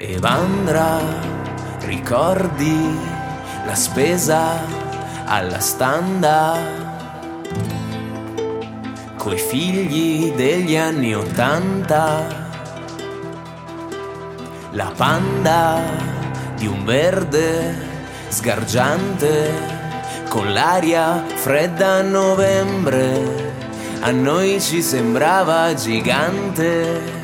Evandra, ricordi la spesa alla standa? Coi figli degli anni Ottanta? La panda di un verde sgargiante con l'aria fredda a novembre. A noi ci sembrava gigante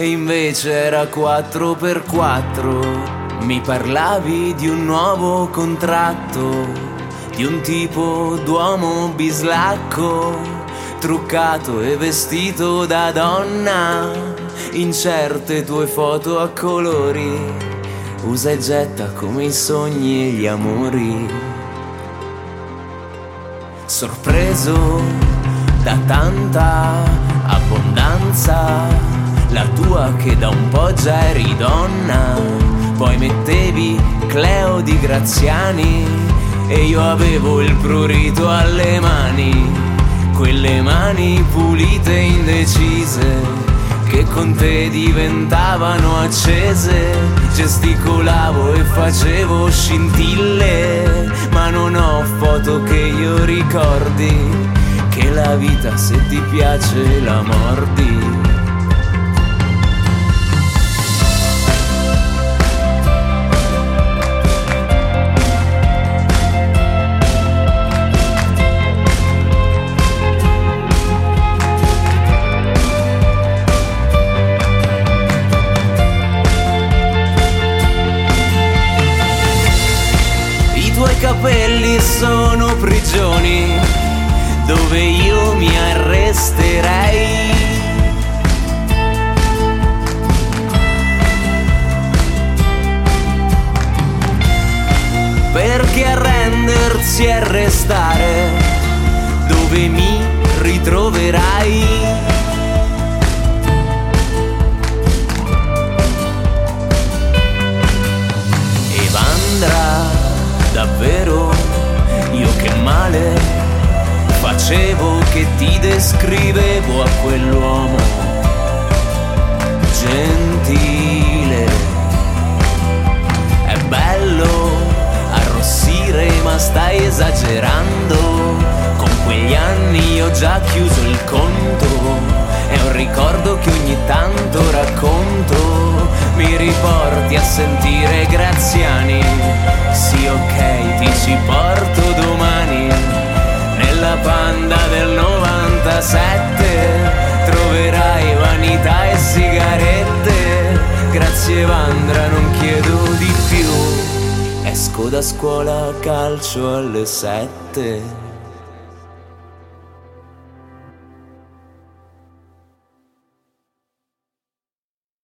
e invece era 4x4. Mi parlavi di un nuovo contratto, di un tipo d'uomo bislacco, truccato e vestito da donna, in certe tue foto a colori, usa e getta come i sogni e gli amori. Sorpreso da tanta abbondanza la tua che da un po' già eri donna, poi mettevi Cleo di Graziani e io avevo il prurito alle mani, quelle mani pulite e indecise che con te diventavano accese, gesticolavo e facevo scintille, ma non ho foto che io ricordi, che la vita se ti piace la mordi. Capelli sono prigioni dove io mi arresterei. Perché arrendersi e restare dove mi ritroverai. Davvero? Io che male facevo che ti descrivevo a quell'uomo gentile. È bello arrossire ma stai esagerando, con quegli anni ho già chiuso il conto, è un ricordo che ogni tanto racconto, mi riporti a sentire Graziani sì ok ci porto domani. Nella panda del 97 Troverai vanità e sigarette. Grazie Vandra non chiedo di più. Esco da scuola a calcio alle sette